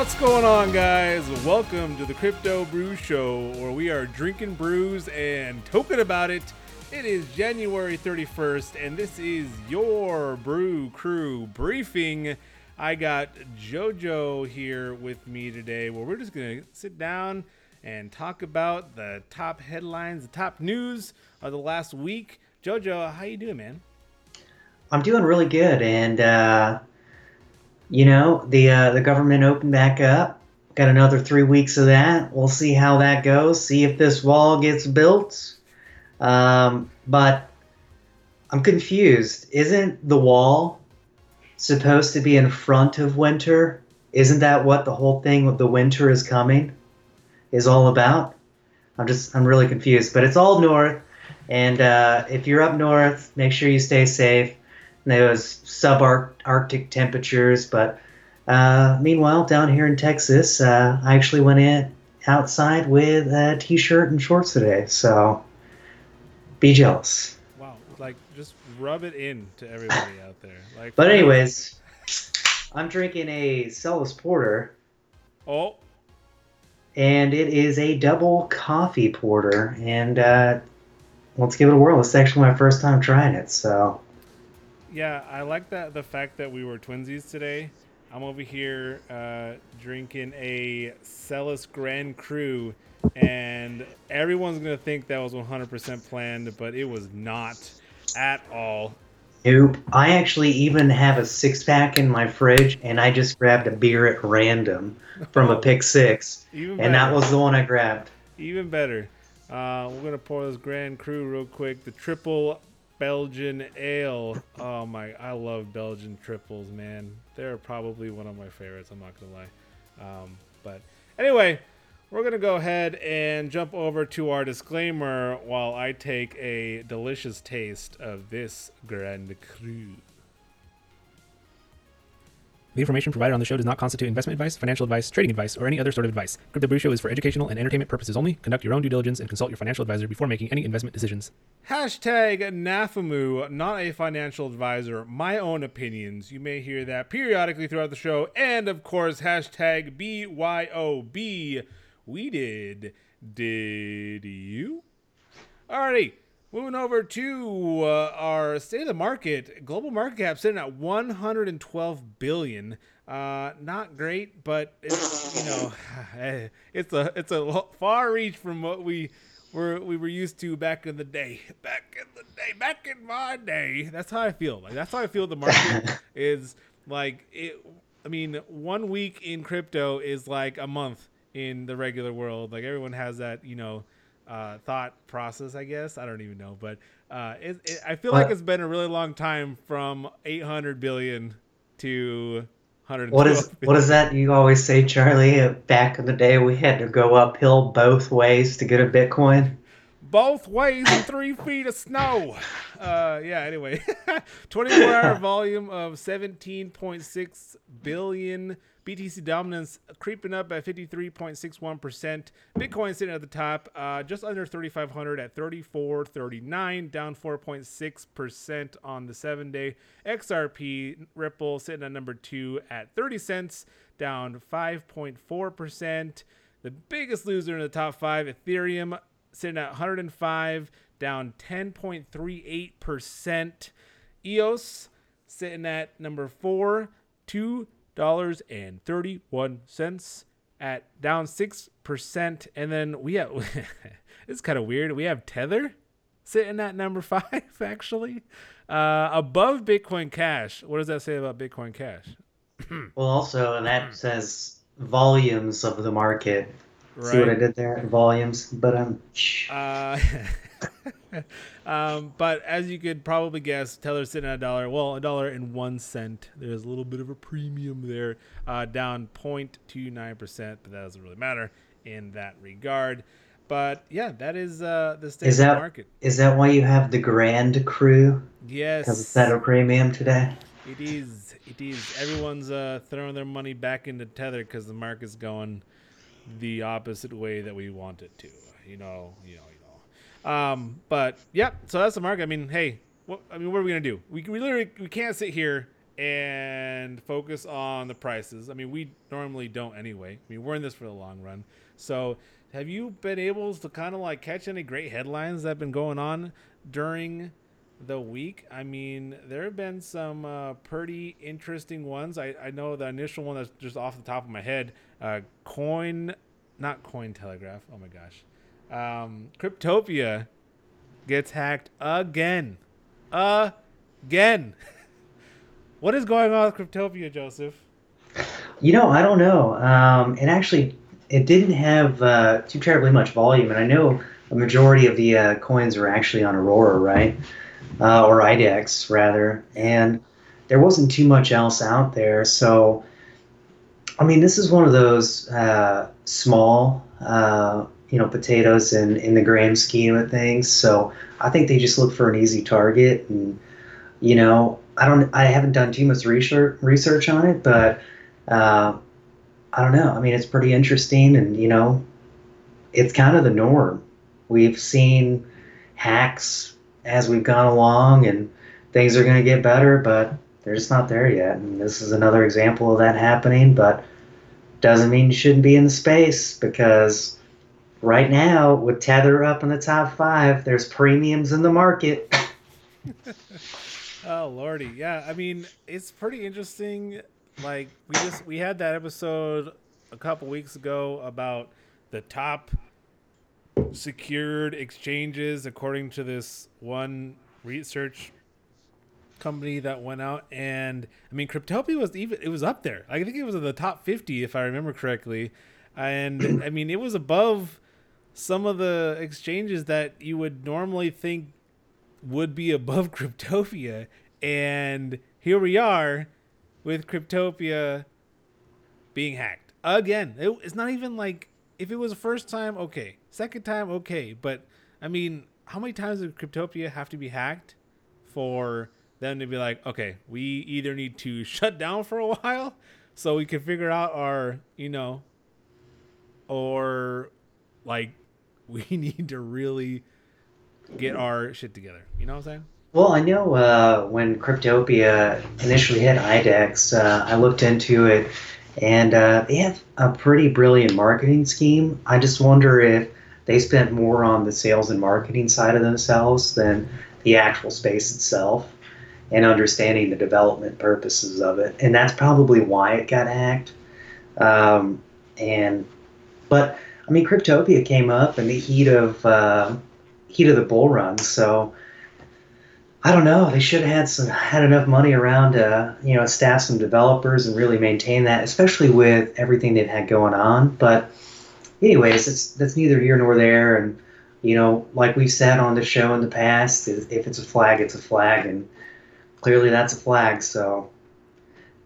What's going on, guys? Welcome to the Crypto Brew Show, where we are drinking brews and talking about it. It is January 31st, and this is your Brew Crew briefing. I got JoJo here with me today, where we're just gonna sit down and talk about the top headlines, the top news of the last week. JoJo, how you doing, man? I'm doing really good, and uh, you know the uh, the government opened back up. Got another three weeks of that. We'll see how that goes. See if this wall gets built. Um, but I'm confused. Isn't the wall supposed to be in front of winter? Isn't that what the whole thing with the winter is coming is all about? I'm just I'm really confused. But it's all north, and uh, if you're up north, make sure you stay safe. Those subarctic temperatures, but uh, meanwhile, down here in Texas, uh, I actually went in outside with a t-shirt and shorts today. So be jealous. Wow, like just rub it in to everybody out there. Like, But anyways, I'm drinking a Celis Porter, oh, and it is a double coffee porter. And uh, let's give it a whirl. It's actually my first time trying it, so yeah, I like that the fact that we were twinsies today. I'm over here uh, drinking a Celis Grand Cru, and everyone's gonna think that was 100% planned, but it was not at all. Nope. I actually even have a six pack in my fridge, and I just grabbed a beer at random from a pick six, and that was the one I grabbed. Even better. Uh, we're gonna pour this Grand Cru real quick. The triple Belgian ale. Oh my, I love Belgian triples, man. They're probably one of my favorites. I'm not gonna lie. Um, but anyway, we're gonna go ahead and jump over to our disclaimer while I take a delicious taste of this Grand Cru. The information provided on the show does not constitute investment advice, financial advice, trading advice, or any other sort of advice. Crypto Brew Show is for educational and entertainment purposes only. Conduct your own due diligence and consult your financial advisor before making any investment decisions. Hashtag NAFAMU, not a financial advisor. My own opinions. You may hear that periodically throughout the show. And of course, hashtag BYOB. We did. Did you? Alrighty. Moving over to uh, our state of the market, global market cap sitting at 112 billion. Uh, not great, but it's you know, it's a it's a far reach from what we were we were used to back in the day. Back in the day, back in my day. That's how I feel. Like that's how I feel. The market is like it. I mean, one week in crypto is like a month in the regular world. Like everyone has that, you know uh, thought process, I guess. I don't even know, but uh, it, it, I feel like it's been a really long time from 800 billion to 112 What is what is that you always say, Charlie? Back in the day, we had to go uphill both ways to get a Bitcoin. both ways and three feet of snow. Uh, yeah. Anyway, 24 hour volume of 17.6 billion. BTC dominance creeping up at 53.61%. Bitcoin sitting at the top, uh, just under 3,500 at 34.39, down 4.6% on the seven day. XRP Ripple sitting at number two at 30 cents, down 5.4%. The biggest loser in the top five, Ethereum sitting at 105, down 10.38%. EOS sitting at number four, two dollars and thirty-one cents at down six percent. And then we have it's kind of weird. We have Tether sitting at number five, actually, uh, above Bitcoin Cash. What does that say about Bitcoin Cash? Well, also that says volumes of the market. See what I did there? Volumes, but um, Uh, um, but as you could probably guess, Tether's sitting at a dollar. Well, a dollar and one cent. There's a little bit of a premium there, uh, down 0.29 percent, but that doesn't really matter in that regard. But yeah, that is uh, the state Is of the that- market. is that why you have the Grand Cru? Yes, Because it's at a premium today. It is. It is. Everyone's uh, throwing their money back into Tether because the market's going the opposite way that we want it to. You know. You know. Um. But yep. So that's the market. I mean, hey. What, I mean, what are we gonna do? We, we literally we can't sit here and focus on the prices. I mean, we normally don't anyway. I mean, we're in this for the long run. So, have you been able to kind of like catch any great headlines that have been going on during the week? I mean, there have been some uh, pretty interesting ones. I, I know the initial one that's just off the top of my head uh, Coin, not Coin Telegraph. Oh my gosh. Um, Cryptopia gets hacked again. Again. what is going on with Cryptopia, Joseph? You know, I don't know. Um, and actually, it didn't have uh, too terribly much volume, and I know a majority of the uh, coins are actually on Aurora, right? Uh, or IDEX, rather. And there wasn't too much else out there. So, I mean, this is one of those uh, small, uh, you know, potatoes in, in the grand scheme of things. So I think they just look for an easy target. And, you know, I don't, I haven't done too much research, research on it, but uh, I don't know. I mean, it's pretty interesting, and you know, it's kind of the norm. We've seen hacks as we've gone along, and things are going to get better, but they're just not there yet. And this is another example of that happening, but doesn't mean you shouldn't be in the space because right now, with Tether up in the top five, there's premiums in the market. oh lordy, yeah. I mean, it's pretty interesting like we just we had that episode a couple weeks ago about the top secured exchanges according to this one research company that went out and I mean Cryptopia was even it was up there. I think it was in the top 50 if I remember correctly. And I mean it was above some of the exchanges that you would normally think would be above Cryptopia and here we are with Cryptopia being hacked again. It, it's not even like if it was first time, okay, second time, okay, but I mean, how many times does Cryptopia have to be hacked for them to be like, okay, we either need to shut down for a while so we can figure out our, you know, or like we need to really get our shit together. You know what I'm saying? Well, I know uh, when Cryptopia initially hit IDEX, uh, I looked into it, and uh, they have a pretty brilliant marketing scheme. I just wonder if they spent more on the sales and marketing side of themselves than the actual space itself and understanding the development purposes of it. And that's probably why it got hacked. Um, and but I mean, Cryptopia came up in the heat of uh, heat of the bull run, so I don't know. They should have had some had enough money around to you know staff some developers and really maintain that, especially with everything they've had going on. But anyways, it's that's neither here nor there. And you know, like we've said on the show in the past, if it's a flag, it's a flag, and clearly that's a flag. So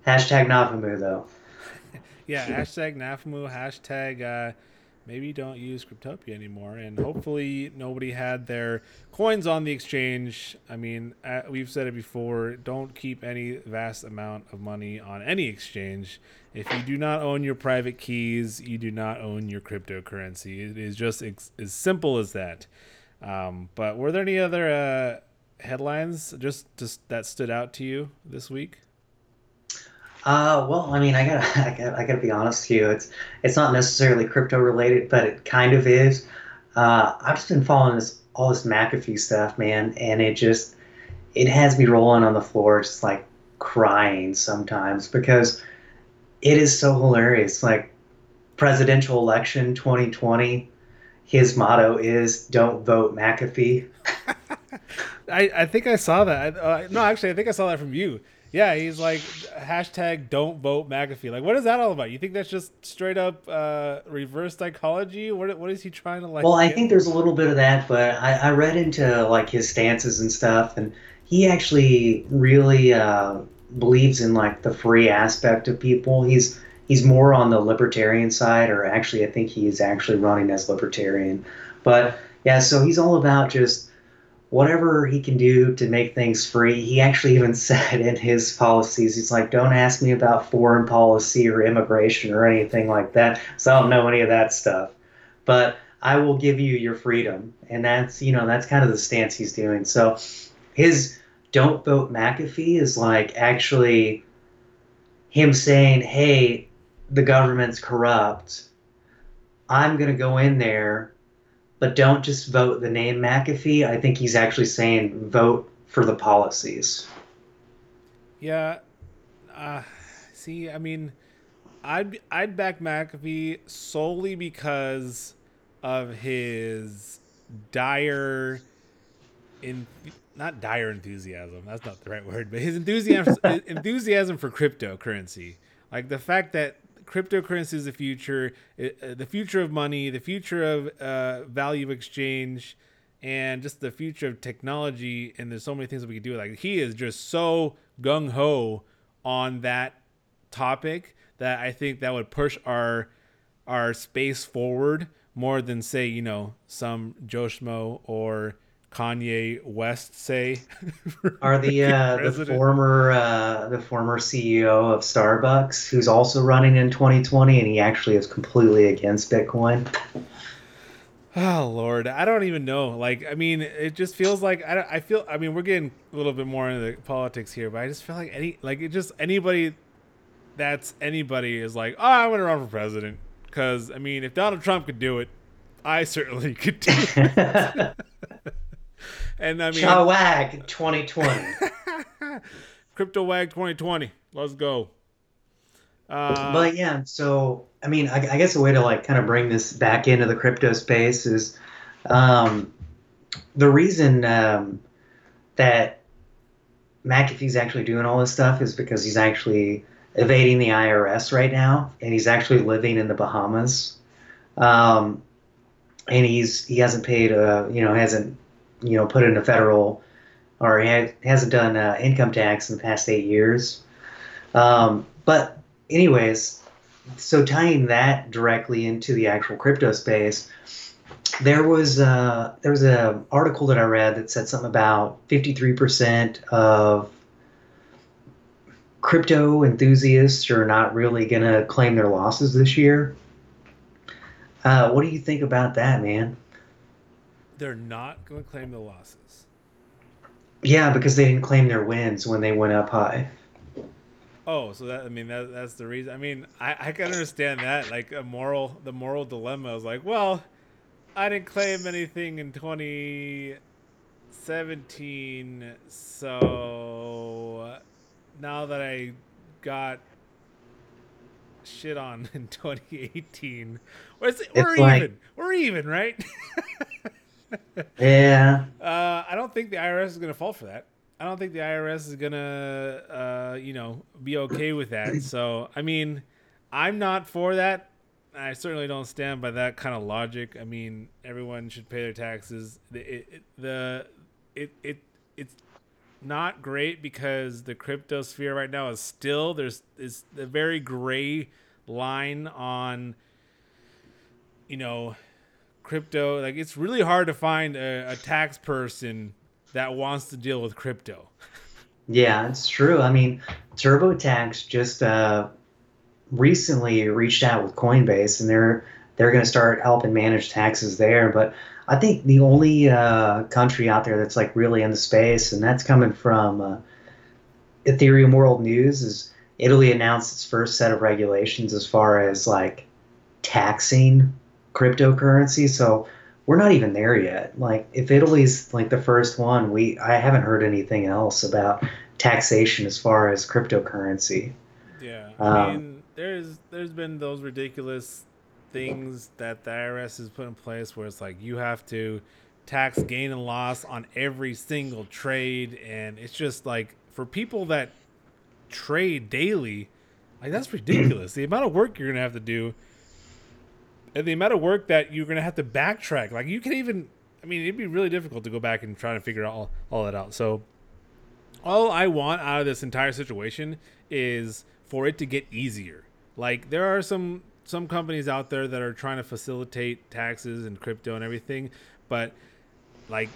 hashtag Nafamu though. yeah, hashtag Nafamu. Hashtag. Uh maybe don't use Cryptopia anymore. And hopefully, nobody had their coins on the exchange. I mean, uh, we've said it before don't keep any vast amount of money on any exchange. If you do not own your private keys, you do not own your cryptocurrency. It is just ex- as simple as that. Um, but were there any other uh, headlines just, just that stood out to you this week? Uh, well, I mean, I gotta, I gotta, I gotta be honest with you. It's, it's not necessarily crypto related, but it kind of is. Uh, I've just been following this, all this McAfee stuff, man, and it just, it has me rolling on the floor, just like crying sometimes because it is so hilarious. Like presidential election 2020, his motto is "Don't vote McAfee." I, I think I saw that. Uh, no, actually, I think I saw that from you. Yeah, he's like hashtag don't vote McAfee. Like, what is that all about? You think that's just straight up uh, reverse psychology? What what is he trying to like? Well, I think there's a little bit of that, but I, I read into like his stances and stuff, and he actually really uh, believes in like the free aspect of people. He's he's more on the libertarian side, or actually, I think he is actually running as libertarian. But yeah, so he's all about just whatever he can do to make things free. He actually even said in his policies, he's like, don't ask me about foreign policy or immigration or anything like that. So I don't know any of that stuff. But I will give you your freedom. And that's, you know, that's kind of the stance he's doing. So his don't vote McAfee is like actually him saying, "Hey, the government's corrupt. I'm gonna go in there, but don't just vote the name McAfee." I think he's actually saying vote for the policies. Yeah. Uh, see, I mean, I'd I'd back McAfee solely because of his dire, in not dire enthusiasm. That's not the right word, but his enthusiasm enthusiasm for cryptocurrency. Like the fact that cryptocurrency is the future, uh, the future of money, the future of uh, value exchange, and just the future of technology. And there's so many things that we can do. Like he is just so gung ho on that topic that I think that would push our our space forward more than say you know some Joe Schmo or Kanye West say. Are the uh, the former uh, the former CEO of Starbucks who's also running in 2020 and he actually is completely against Bitcoin? Oh Lord, I don't even know. Like, I mean, it just feels like I, I feel. I mean, we're getting a little bit more into the politics here, but I just feel like any like it just anybody that's anybody is like, oh, I want to run for president because I mean, if Donald Trump could do it, I certainly could do it. and I mean, Chawag 2020, Crypto Wag 2020. Let's go. Uh, but yeah, so I mean, I, I, guess a way to like kind of bring this back into the crypto space is um, the reason um, that McAfee's actually doing all this stuff is because he's actually evading the IRS right now, and he's actually living in the Bahamas. Um, and he's he hasn't paid uh you know hasn't you know put in a federal or hasn't done uh, income tax in the past eight years. Um, but anyways, so tying that directly into the actual crypto space, there was uh, there was an article that I read that said something about 53% of crypto enthusiasts are not really going to claim their losses this year. Uh, what do you think about that, man? They're not going to claim the losses. Yeah, because they didn't claim their wins when they went up high. Oh, so that I mean that that's the reason. I mean, I I can understand that like a moral the moral dilemma is like, well, I didn't claim anything in 2017, so now that I got shit on in 2018, we're, we're even. Like, we're even, right? yeah. Uh, I don't think the IRS is going to fall for that. I don't think the IRS is going to, uh, you know, be okay with that. So, I mean, I'm not for that. I certainly don't stand by that kind of logic. I mean, everyone should pay their taxes. The it, the it, it it's not great because the crypto sphere right now is still there's is a very gray line on you know crypto like it's really hard to find a, a tax person that wants to deal with crypto. Yeah it's true. I mean turbotax just uh recently reached out with coinbase and they're they're going to start helping manage taxes there. But I think the only uh, country out there that's like really in the space, and that's coming from uh, Ethereum World News, is Italy announced its first set of regulations as far as like taxing cryptocurrency. So we're not even there yet. Like if Italy's like the first one, we I haven't heard anything else about taxation as far as cryptocurrency. Yeah, I um, mean, there's there's been those ridiculous things that the IRS has put in place where it's like you have to tax gain and loss on every single trade and it's just like for people that trade daily like that's ridiculous the amount of work you're gonna have to do and the amount of work that you're gonna have to backtrack. Like you can even i mean it'd be really difficult to go back and try to figure all, all that out. So all i want out of this entire situation is for it to get easier. Like there are some some companies out there that are trying to facilitate taxes and crypto and everything, but like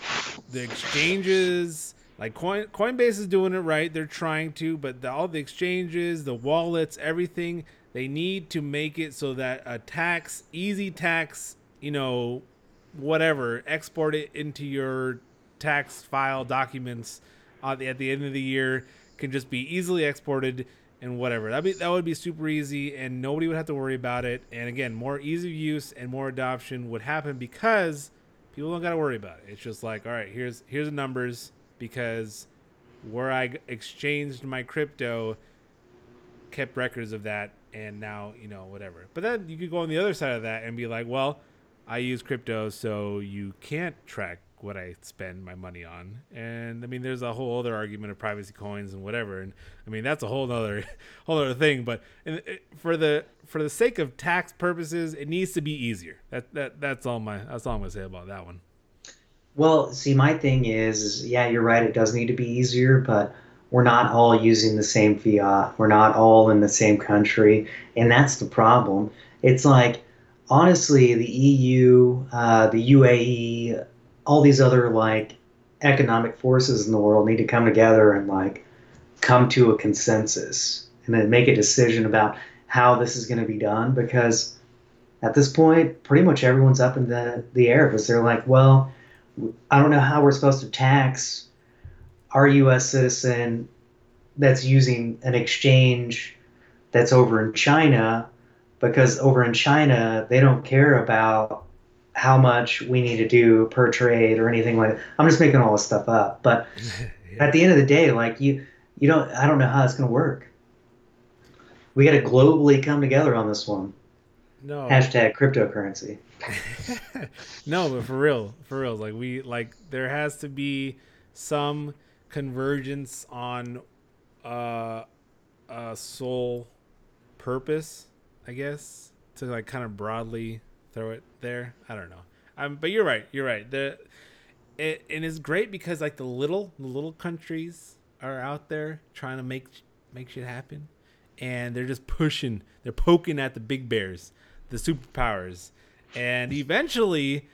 the exchanges, like Coin, Coinbase is doing it right. They're trying to, but the, all the exchanges, the wallets, everything, they need to make it so that a tax, easy tax, you know, whatever, export it into your tax file documents uh, at the end of the year can just be easily exported and whatever. That be that would be super easy, and nobody would have to worry about it. And again, more ease of use and more adoption would happen because people don't got to worry about it. It's just like, all right, here's here's the numbers because where I exchanged my crypto kept records of that, and now you know whatever. But then you could go on the other side of that and be like, well, I use crypto, so you can't track what I spend my money on. And I mean, there's a whole other argument of privacy coins and whatever. And I mean, that's a whole other whole other thing. But in, uh, for the for the sake of tax purposes, it needs to be easier. That that that's all my that's all I'm gonna say about that one. Well, see, my thing is, yeah, you're right. It does need to be easier, but we're not all using the same fiat. We're not all in the same country, and that's the problem. It's like, honestly, the EU, uh, the UAE, all these other like economic forces in the world need to come together and like come to a consensus and then make a decision about how this is going to be done because at this point pretty much everyone's up in the, the air because they're like well i don't know how we're supposed to tax our us citizen that's using an exchange that's over in china because over in china they don't care about how much we need to do per trade or anything like that. I'm just making all this stuff up. But yeah. at the end of the day, like you you don't I don't know how it's gonna work. We gotta globally come together on this one. No. Hashtag cryptocurrency. no, but for real, for real. Like we like there has to be some convergence on uh a sole purpose, I guess, to like kind of broadly throw it there. I don't know. Um, but you're right. You're right. The it, and it is great because like the little the little countries are out there trying to make make shit happen, and they're just pushing. They're poking at the big bears, the superpowers, and eventually,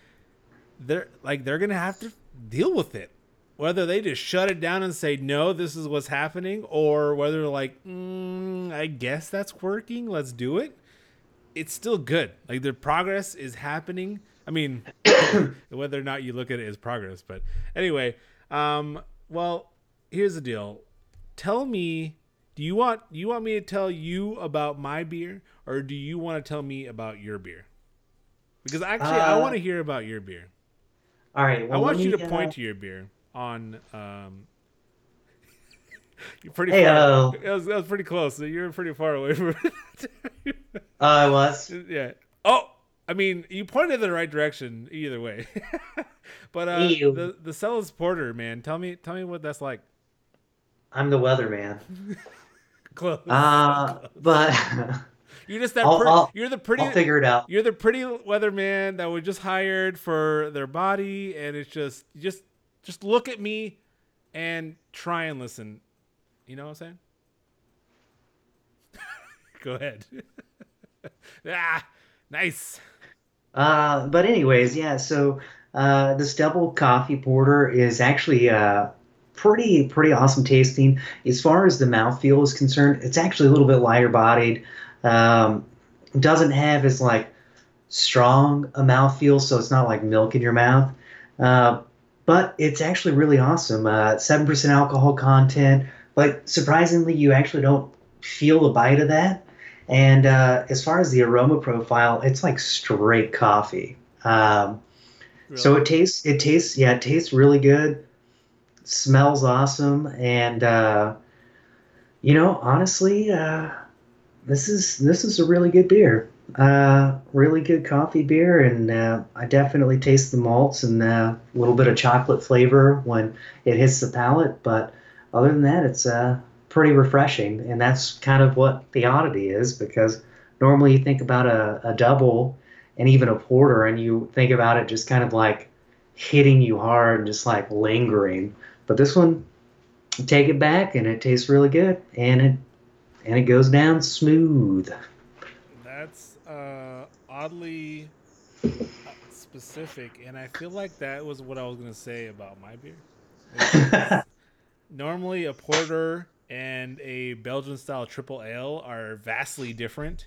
they're like they're gonna have to deal with it. Whether they just shut it down and say no, this is what's happening, or whether they're like, mm, I guess that's working. Let's do it it's still good. Like the progress is happening. I mean, whether or not you look at it as progress, but anyway, um, well, here's the deal. Tell me, do you want you want me to tell you about my beer, or do you want to tell me about your beer? Because actually, uh, I want to hear about your beer. All right. Well, I want you to point to your beer on. Um, you're pretty. Hey, far. That was, that was pretty close. So you're pretty far away from it. Uh, I was. Yeah. Oh, I mean, you pointed in the right direction either way. but uh, the the Celis Porter, man, tell me tell me what that's like. I'm the weatherman. close. Uh, close. but you're just that. I'll, you're the pretty. I'll figure it out. You're the pretty weatherman that was just hired for their body, and it's just just just look at me and try and listen. You know what I'm saying? Go ahead. ah, nice. Uh, but anyways, yeah. So uh, this double coffee porter is actually uh, pretty pretty awesome tasting. As far as the mouthfeel is concerned, it's actually a little bit lighter bodied. Um, doesn't have as like strong a mouthfeel, so it's not like milk in your mouth. Uh, but it's actually really awesome. Uh, seven percent alcohol content. Like surprisingly, you actually don't feel a bite of that. And uh, as far as the aroma profile, it's like straight coffee. Um, really? So it tastes, it tastes, yeah, it tastes really good. Smells awesome, and uh, you know, honestly, uh, this is this is a really good beer. Uh, really good coffee beer, and uh, I definitely taste the malts and a little bit of chocolate flavor when it hits the palate. But other than that, it's uh, pretty refreshing. And that's kind of what the oddity is because normally you think about a, a double and even a porter and you think about it just kind of like hitting you hard and just like lingering. But this one, take it back and it tastes really good and it and it goes down smooth. That's uh, oddly specific, and I feel like that was what I was gonna say about my beer. normally, a porter and a Belgian style triple ale are vastly different,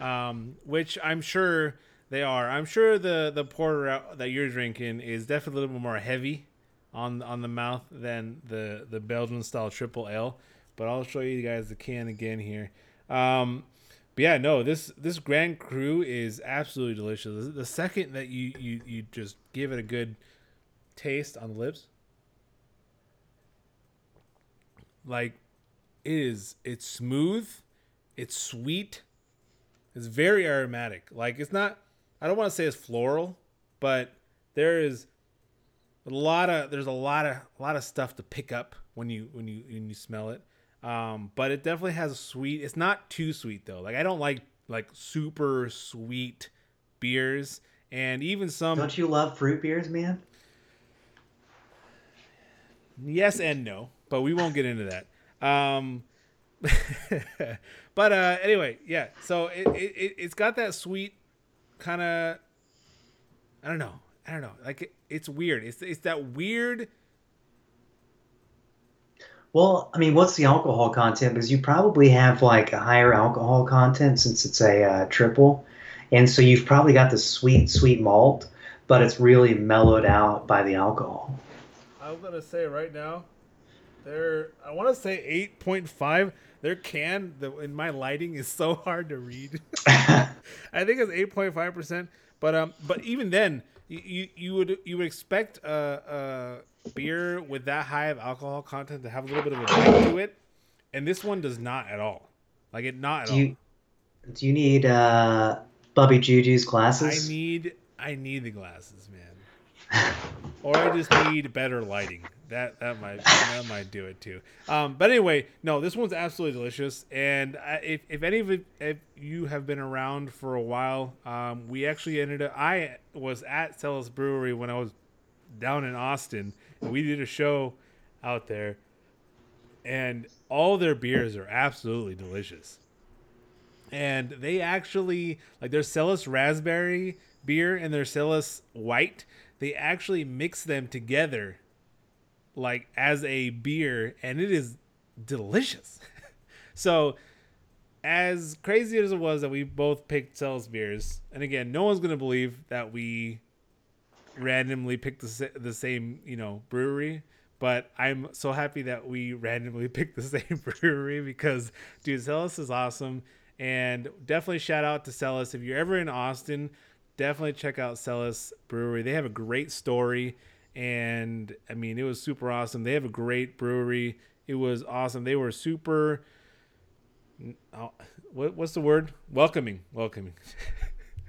um, which I'm sure they are. I'm sure the the porter that you're drinking is definitely a little bit more heavy on on the mouth than the the Belgian style triple ale. but I'll show you guys the can again here. Um, but yeah, no, this this Grand Cru is absolutely delicious. The second that you you you just give it a good taste on the lips, like it is, it's smooth, it's sweet, it's very aromatic. Like it's not, I don't want to say it's floral, but there is a lot of there's a lot of a lot of stuff to pick up when you when you when you smell it. Um, but it definitely has a sweet. It's not too sweet though. Like I don't like like super sweet beers, and even some. Don't you love fruit beers, man? Yes and no, but we won't get into that. Um, but uh, anyway, yeah. So it, it it's got that sweet kind of. I don't know. I don't know. Like it, it's weird. It's it's that weird. Well, I mean, what's the alcohol content? Because you probably have like a higher alcohol content since it's a uh, triple, and so you've probably got the sweet, sweet malt, but it's really mellowed out by the alcohol. I'm gonna say right now, they're I want to say eight point five. Their can the, in my lighting is so hard to read. I think it's eight point five percent. But um, but even then, you, you, would you would expect a, a beer with that high of alcohol content to have a little bit of a bite to it, and this one does not at all. Like it not at do you, all. Do you need uh, Bubby Juju's glasses? I need I need the glasses, man. or I just need better lighting. That that might that might do it too. Um, but anyway, no, this one's absolutely delicious. And I, if if any of it, if you have been around for a while, um, we actually ended up. I was at Celis Brewery when I was down in Austin, and we did a show out there, and all their beers are absolutely delicious. And they actually like their Celis Raspberry beer and their Celis White. They actually mix them together like as a beer and it is delicious. so as crazy as it was that we both picked Celis beers, and again, no one's gonna believe that we randomly picked the, the same, you know, brewery. But I'm so happy that we randomly picked the same brewery because, dude, Celis is awesome. And definitely shout out to Celis. If you're ever in Austin, definitely check out Celis Brewery. They have a great story and I mean it was super awesome. They have a great brewery. It was awesome. They were super. Oh, what, what's the word? Welcoming, welcoming,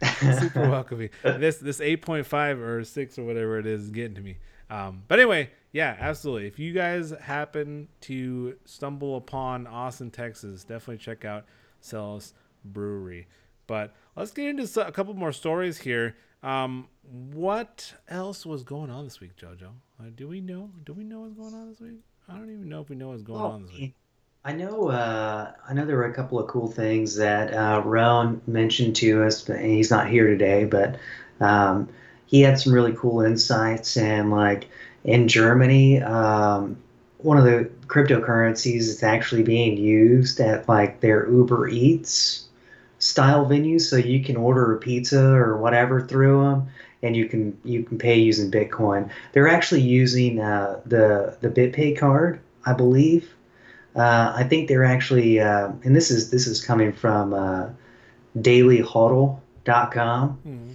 super welcoming. This this eight point five or six or whatever it is, is getting to me. Um, but anyway, yeah, absolutely. If you guys happen to stumble upon Austin, Texas, definitely check out Celis Brewery. But let's get into a couple more stories here. Um, what else was going on this week, JoJo? Uh, do we know? Do we know what's going on this week? I don't even know if we know what's going well, on this week. I know. Uh, I know there were a couple of cool things that uh, Roan mentioned to us, but he's not here today. But um, he had some really cool insights, and like in Germany, um, one of the cryptocurrencies is actually being used at like their Uber Eats style venues, so you can order a pizza or whatever through them, and you can you can pay using Bitcoin. They're actually using uh, the the BitPay card, I believe. Uh, I think they're actually, uh, and this is this is coming from uh, DailyHodl.com, mm-hmm.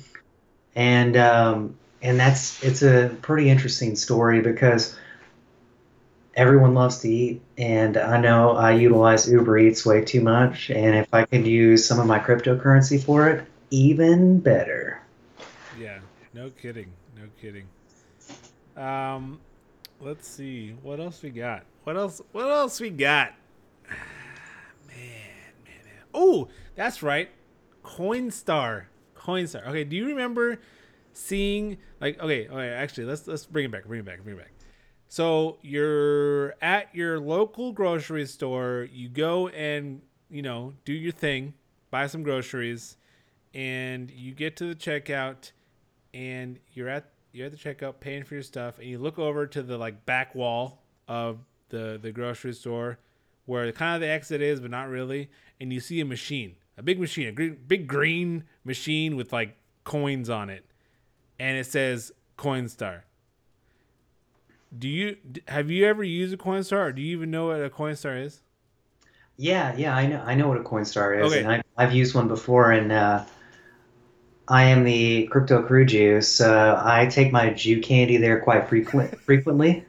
and um, and that's it's a pretty interesting story because everyone loves to eat, and I know I utilize Uber Eats way too much. And if I could use some of my cryptocurrency for it, even better. Yeah, no kidding, no kidding. Um, let's see what else we got. What else? What else we got? man, man, man. Oh, that's right, Coinstar. Coinstar. Okay, do you remember seeing like? Okay, okay. Actually, let's let's bring it back. Bring it back. Bring it back so you're at your local grocery store, you go and, you know, do your thing, buy some groceries, and you get to the checkout and you're at you're at the checkout paying for your stuff and you look over to the like back wall of the the grocery store where kind of the exit is but not really and you see a machine a big machine a green, big green machine with like coins on it and it says coinstar do you have you ever used a Coinstar, or do you even know what a Coinstar is? Yeah, yeah, I know. I know what a Coinstar is, Okay. and I, I've used one before. And uh, I am the crypto crew juice. Uh, I take my Jew candy there quite frequent, frequently,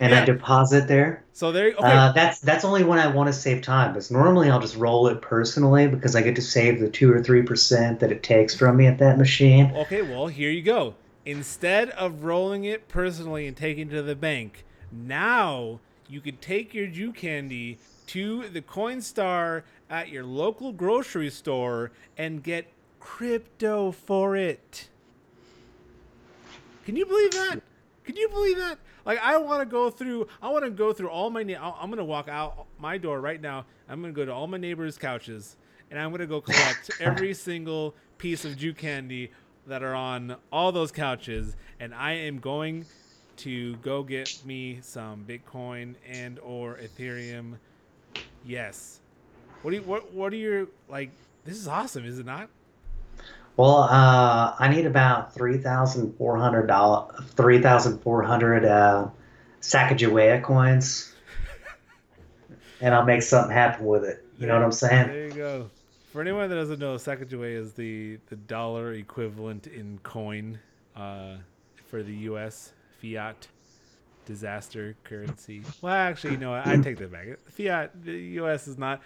and Yeah. I deposit there. So there. Okay. Uh, that's that's only when I want to save time. Because normally I'll just roll it personally because I get to save the two or three percent that it takes from me at that machine. Okay, well, here you go. Instead of rolling it personally and taking it to the bank, now you can take your Jew candy to the Coinstar at your local grocery store and get crypto for it. Can you believe that? Can you believe that? Like I want to go through I want to go through all my na- I'm to walk out my door right now. I'm to go to all my neighbors' couches and I'm to go collect every single piece of Jew candy that are on all those couches and I am going to go get me some Bitcoin and or Ethereum. Yes. What do you what what are your like this is awesome, is it not? Well, uh, I need about three thousand four hundred dollar, three thousand four hundred uh, Sacagawea coins, and I'll make something happen with it. You know what I'm saying? There you go. For anyone that doesn't know, Sacagawea is the, the dollar equivalent in coin uh, for the U.S. fiat disaster currency. Well, actually, you know what? I take that back. Fiat, the U.S. is not.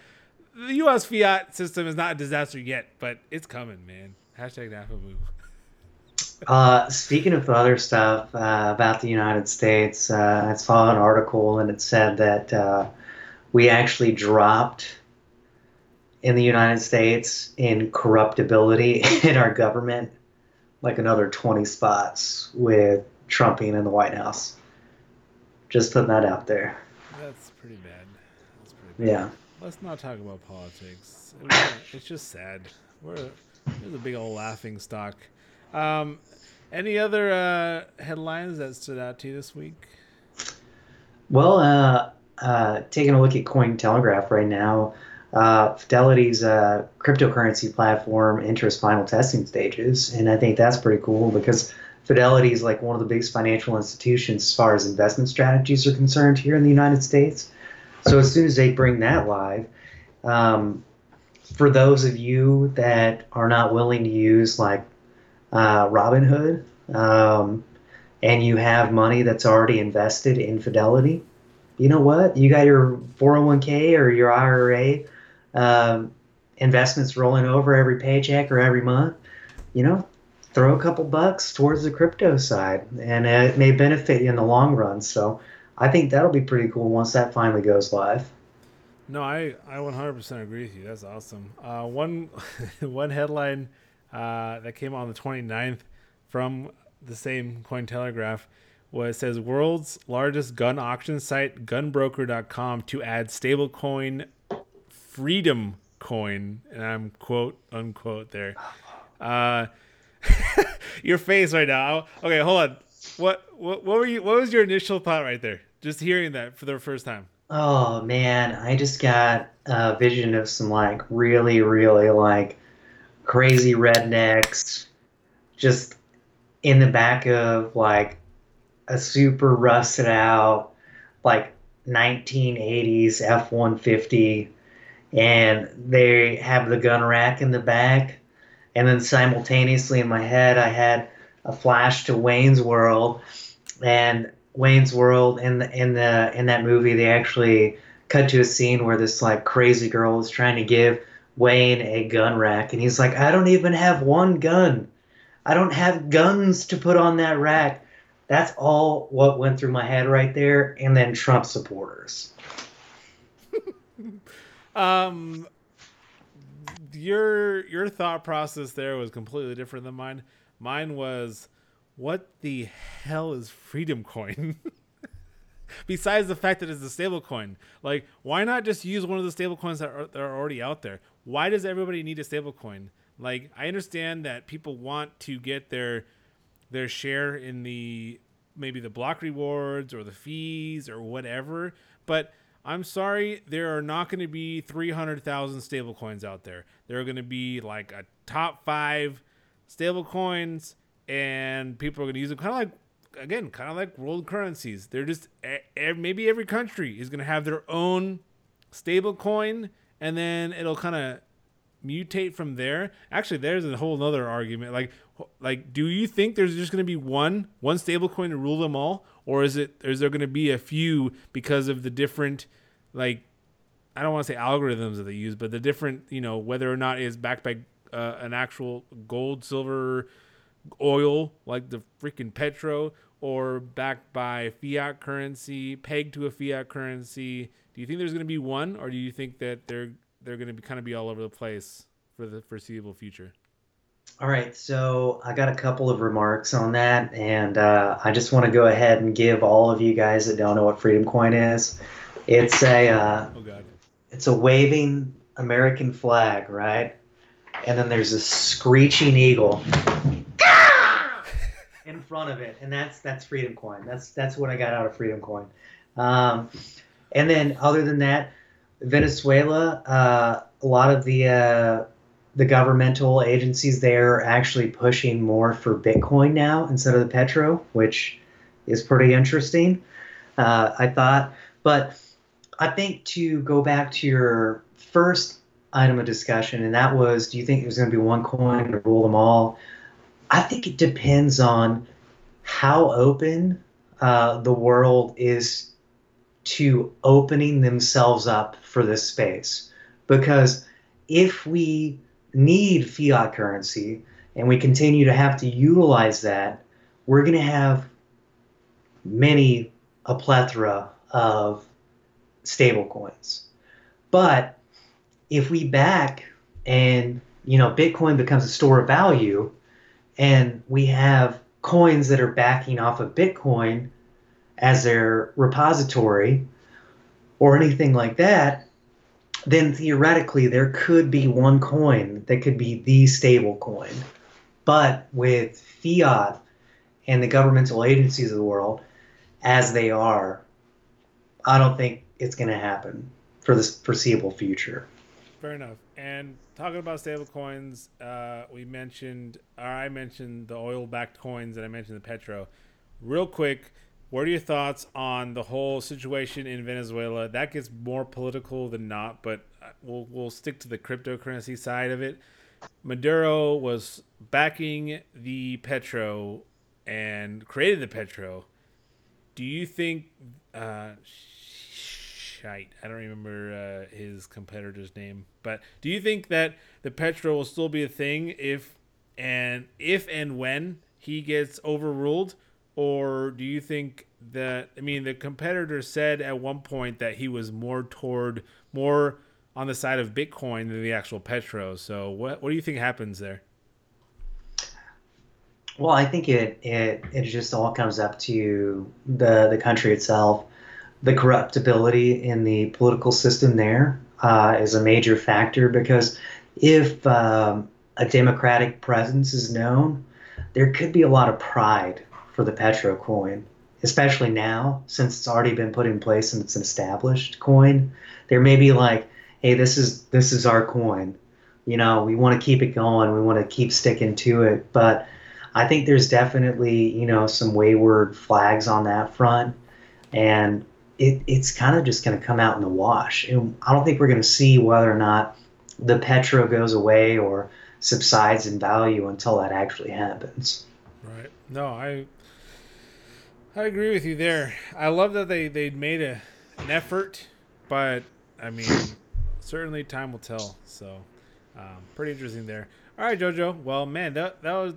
The U.S. fiat system is not a disaster yet, but it's coming, man. Hashtag NAFA Uh, speaking of other stuff uh, about the United States, uh, I saw an article and it said that uh, we actually dropped in the United States in corruptibility in our government, like another 20 spots with Trump being in the White House. Just putting that out there. That's pretty bad. That's pretty bad. Yeah. Let's not talk about politics. It's just sad. We're there's a big old laughing stock. Um, any other uh, headlines that stood out to you this week? Well, uh, uh, taking a look at Cointelegraph right now, uh, Fidelity's uh, cryptocurrency platform enters final testing stages, and I think that's pretty cool because Fidelity is like one of the biggest financial institutions as far as investment strategies are concerned here in the United States. So as soon as they bring that live, um, for those of you that are not willing to use like uh, Robinhood, um, and you have money that's already invested in Fidelity, you know what? You got your 401k or your IRA um, investments rolling over every paycheck or every month. You know, throw a couple bucks towards the crypto side, and it may benefit you in the long run. So I think that'll be pretty cool once that finally goes live. No, I, I 100% agree with you. That's awesome. Uh, one one headline uh, that came on the 29th from the same Cointelegraph was says world's largest gun auction site gunbroker.com to add stablecoin freedom coin and I'm quote unquote there. Uh, your face right now. Okay, hold on. What, what what were you what was your initial thought right there? Just hearing that for the first time. Oh man, I just got a vision of some like really, really like crazy rednecks just in the back of like a super rusted out like 1980s F 150 and they have the gun rack in the back. And then simultaneously in my head, I had a flash to Wayne's World and Wayne's World in the in the in that movie they actually cut to a scene where this like crazy girl is trying to give Wayne a gun rack and he's like I don't even have one gun. I don't have guns to put on that rack. That's all what went through my head right there and then Trump supporters. Um, your your thought process there was completely different than mine. Mine was, what the hell is Freedom Coin? Besides the fact that it's a stable coin, like why not just use one of the stable coins that are, that are already out there? Why does everybody need a stable coin? Like I understand that people want to get their their share in the maybe the block rewards or the fees or whatever, but I'm sorry, there are not going to be 300,000 stable coins out there. There are going to be like a top five stable coins, and people are going to use them kind of like, again, kind of like world currencies. They're just, maybe every country is going to have their own stable coin and then it'll kind of mutate from there. Actually, there's a whole other argument. Like, like, do you think there's just going to be one one stable coin to rule them all, or is it is there going to be a few because of the different, like, I don't want to say algorithms that they use, but the different, you know, whether or not it's backed by uh, an actual gold, silver, oil like the freaking petro, or backed by fiat currency, pegged to a fiat currency. Do you think there's going to be one, or do you think that they're they're going to be kind of be all over the place for the foreseeable future? All right, so I got a couple of remarks on that, and uh, I just want to go ahead and give all of you guys that don't know what Freedom Coin is. It's a uh, oh god, it's a waving American flag, right? And then there's a screeching eagle in front of it, and that's that's Freedom Coin. That's that's what I got out of Freedom Coin. Um, and then other than that, Venezuela, uh, a lot of the uh, the governmental agencies there are actually pushing more for Bitcoin now instead of the petro, which is pretty interesting. Uh, I thought, but I think to go back to your first item of discussion, and that was, do you think there's going to be one coin to rule them all? I think it depends on how open uh, the world is to opening themselves up for this space. Because if we need fiat currency and we continue to have to utilize that, we're going to have many, a plethora of stable coins. But if we back and you know Bitcoin becomes a store of value and we have coins that are backing off of Bitcoin as their repository or anything like that, then theoretically there could be one coin that could be the stable coin. But with fiat and the governmental agencies of the world as they are, I don't think it's going to happen for the foreseeable future. Fair enough. And talking about stable coins, uh, we mentioned, or I mentioned the oil backed coins and I mentioned the petro. Real quick, what are your thoughts on the whole situation in Venezuela? That gets more political than not, but uh, we'll, we'll stick to the cryptocurrency side of it. Maduro was backing the petro and created the petro. Do you think uh, shite. I don't remember uh, his competitor's name, but do you think that the Petro will still be a thing if and if and when he gets overruled, or do you think that I mean the competitor said at one point that he was more toward more on the side of Bitcoin than the actual Petro. So what what do you think happens there? Well, I think it, it it just all comes up to the the country itself the corruptibility in the political system there uh, is a major factor because if um, a democratic presence is known, there could be a lot of pride for the Petro coin, especially now since it's already been put in place and it's an established coin. There may be like, hey, this is this is our coin. You know, we want to keep it going. We want to keep sticking to it. But I think there's definitely you know some wayward flags on that front, and it, it's kind of just going to come out in the wash. And I don't think we're going to see whether or not the petro goes away or subsides in value until that actually happens. Right. No, I I agree with you there. I love that they they made a an effort, but I mean, certainly time will tell. So, um, pretty interesting there. All right, Jojo. Well, man, that that was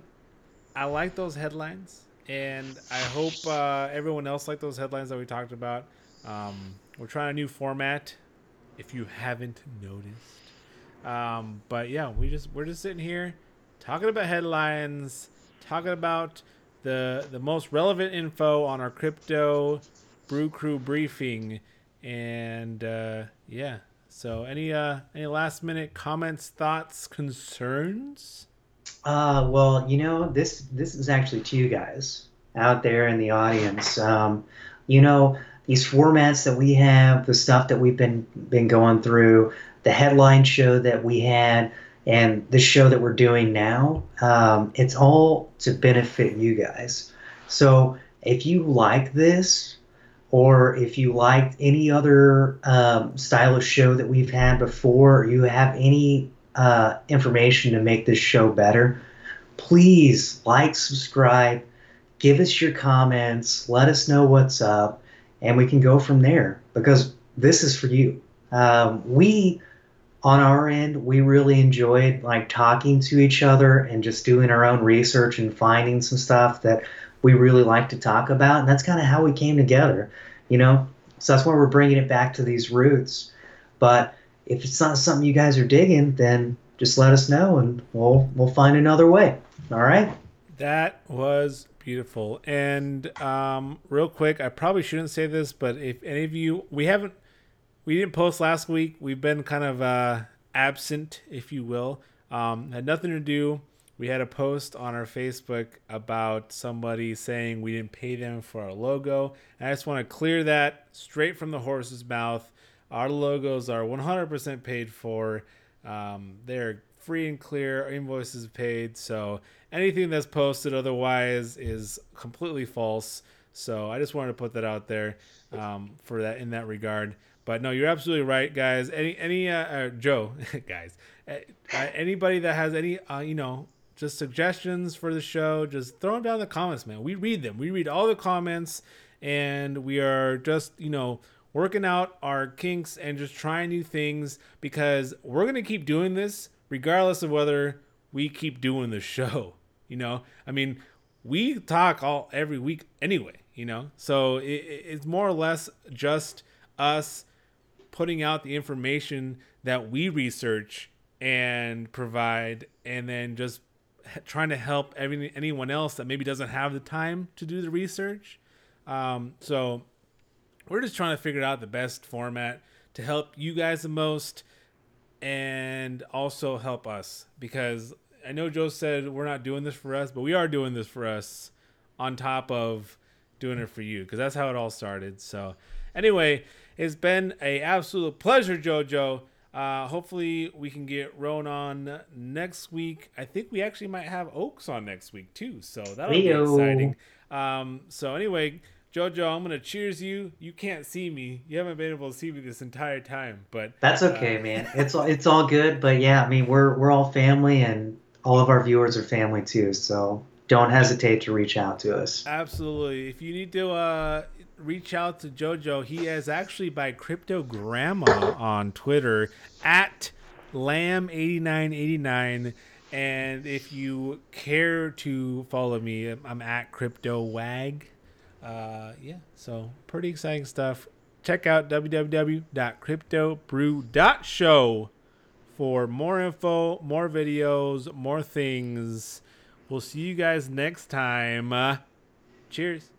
I like those headlines, and I hope uh, everyone else liked those headlines that we talked about. Um, we're trying a new format, if you haven't noticed. Um, but yeah, we just we're just sitting here talking about headlines, talking about the the most relevant info on our crypto brew crew briefing, and uh, yeah. So any uh any last minute comments, thoughts, concerns? Uh, well, you know this this is actually to you guys out there in the audience. Um, you know these formats that we have, the stuff that we've been been going through, the headline show that we had, and the show that we're doing now, um, it's all to benefit you guys. So if you like this, or if you liked any other um, style of show that we've had before, or you have any uh, information to make this show better, please like, subscribe, give us your comments, let us know what's up, and we can go from there because this is for you. Um, we, on our end, we really enjoyed like talking to each other and just doing our own research and finding some stuff that we really like to talk about, and that's kind of how we came together, you know. So that's why we're bringing it back to these roots. But if it's not something you guys are digging, then just let us know, and we'll we'll find another way. All right. That was beautiful. And um, real quick, I probably shouldn't say this, but if any of you, we haven't, we didn't post last week. We've been kind of uh, absent, if you will. Um, had nothing to do. We had a post on our Facebook about somebody saying we didn't pay them for our logo. And I just want to clear that straight from the horse's mouth. Our logos are 100% paid for. Um, they're free and clear. Our Invoices paid. So anything that's posted otherwise is completely false. So I just wanted to put that out there um, for that in that regard. But no, you're absolutely right, guys. Any any uh, uh, Joe, guys, uh, anybody that has any uh, you know just suggestions for the show, just throw them down in the comments, man. We read them. We read all the comments, and we are just you know working out our kinks and just trying new things because we're gonna keep doing this regardless of whether we keep doing the show. You know, I mean, we talk all every week anyway. You know, so it, it's more or less just us putting out the information that we research and provide, and then just trying to help every, anyone else that maybe doesn't have the time to do the research. Um, so we're just trying to figure out the best format to help you guys the most and also help us because I know Joe said we're not doing this for us, but we are doing this for us on top of doing it for you because that's how it all started. So anyway, it's been a absolute pleasure, JoJo. Uh, hopefully we can get Roan on next week. I think we actually might have Oaks on next week too, so that'll Leo. be exciting. Um, so anyway, Jojo, I'm gonna cheers you. You can't see me. You haven't been able to see me this entire time, but That's okay, uh, man. It's all it's all good. But yeah, I mean, we're we're all family, and all of our viewers are family too. So don't hesitate to reach out to us. Absolutely. If you need to uh, reach out to JoJo, he is actually by Crypto Grandma on Twitter at Lamb8989. And if you care to follow me, I'm at Crypto Wag. Uh, yeah, so pretty exciting stuff. Check out www.cryptobrew.show for more info, more videos, more things. We'll see you guys next time. Uh, cheers.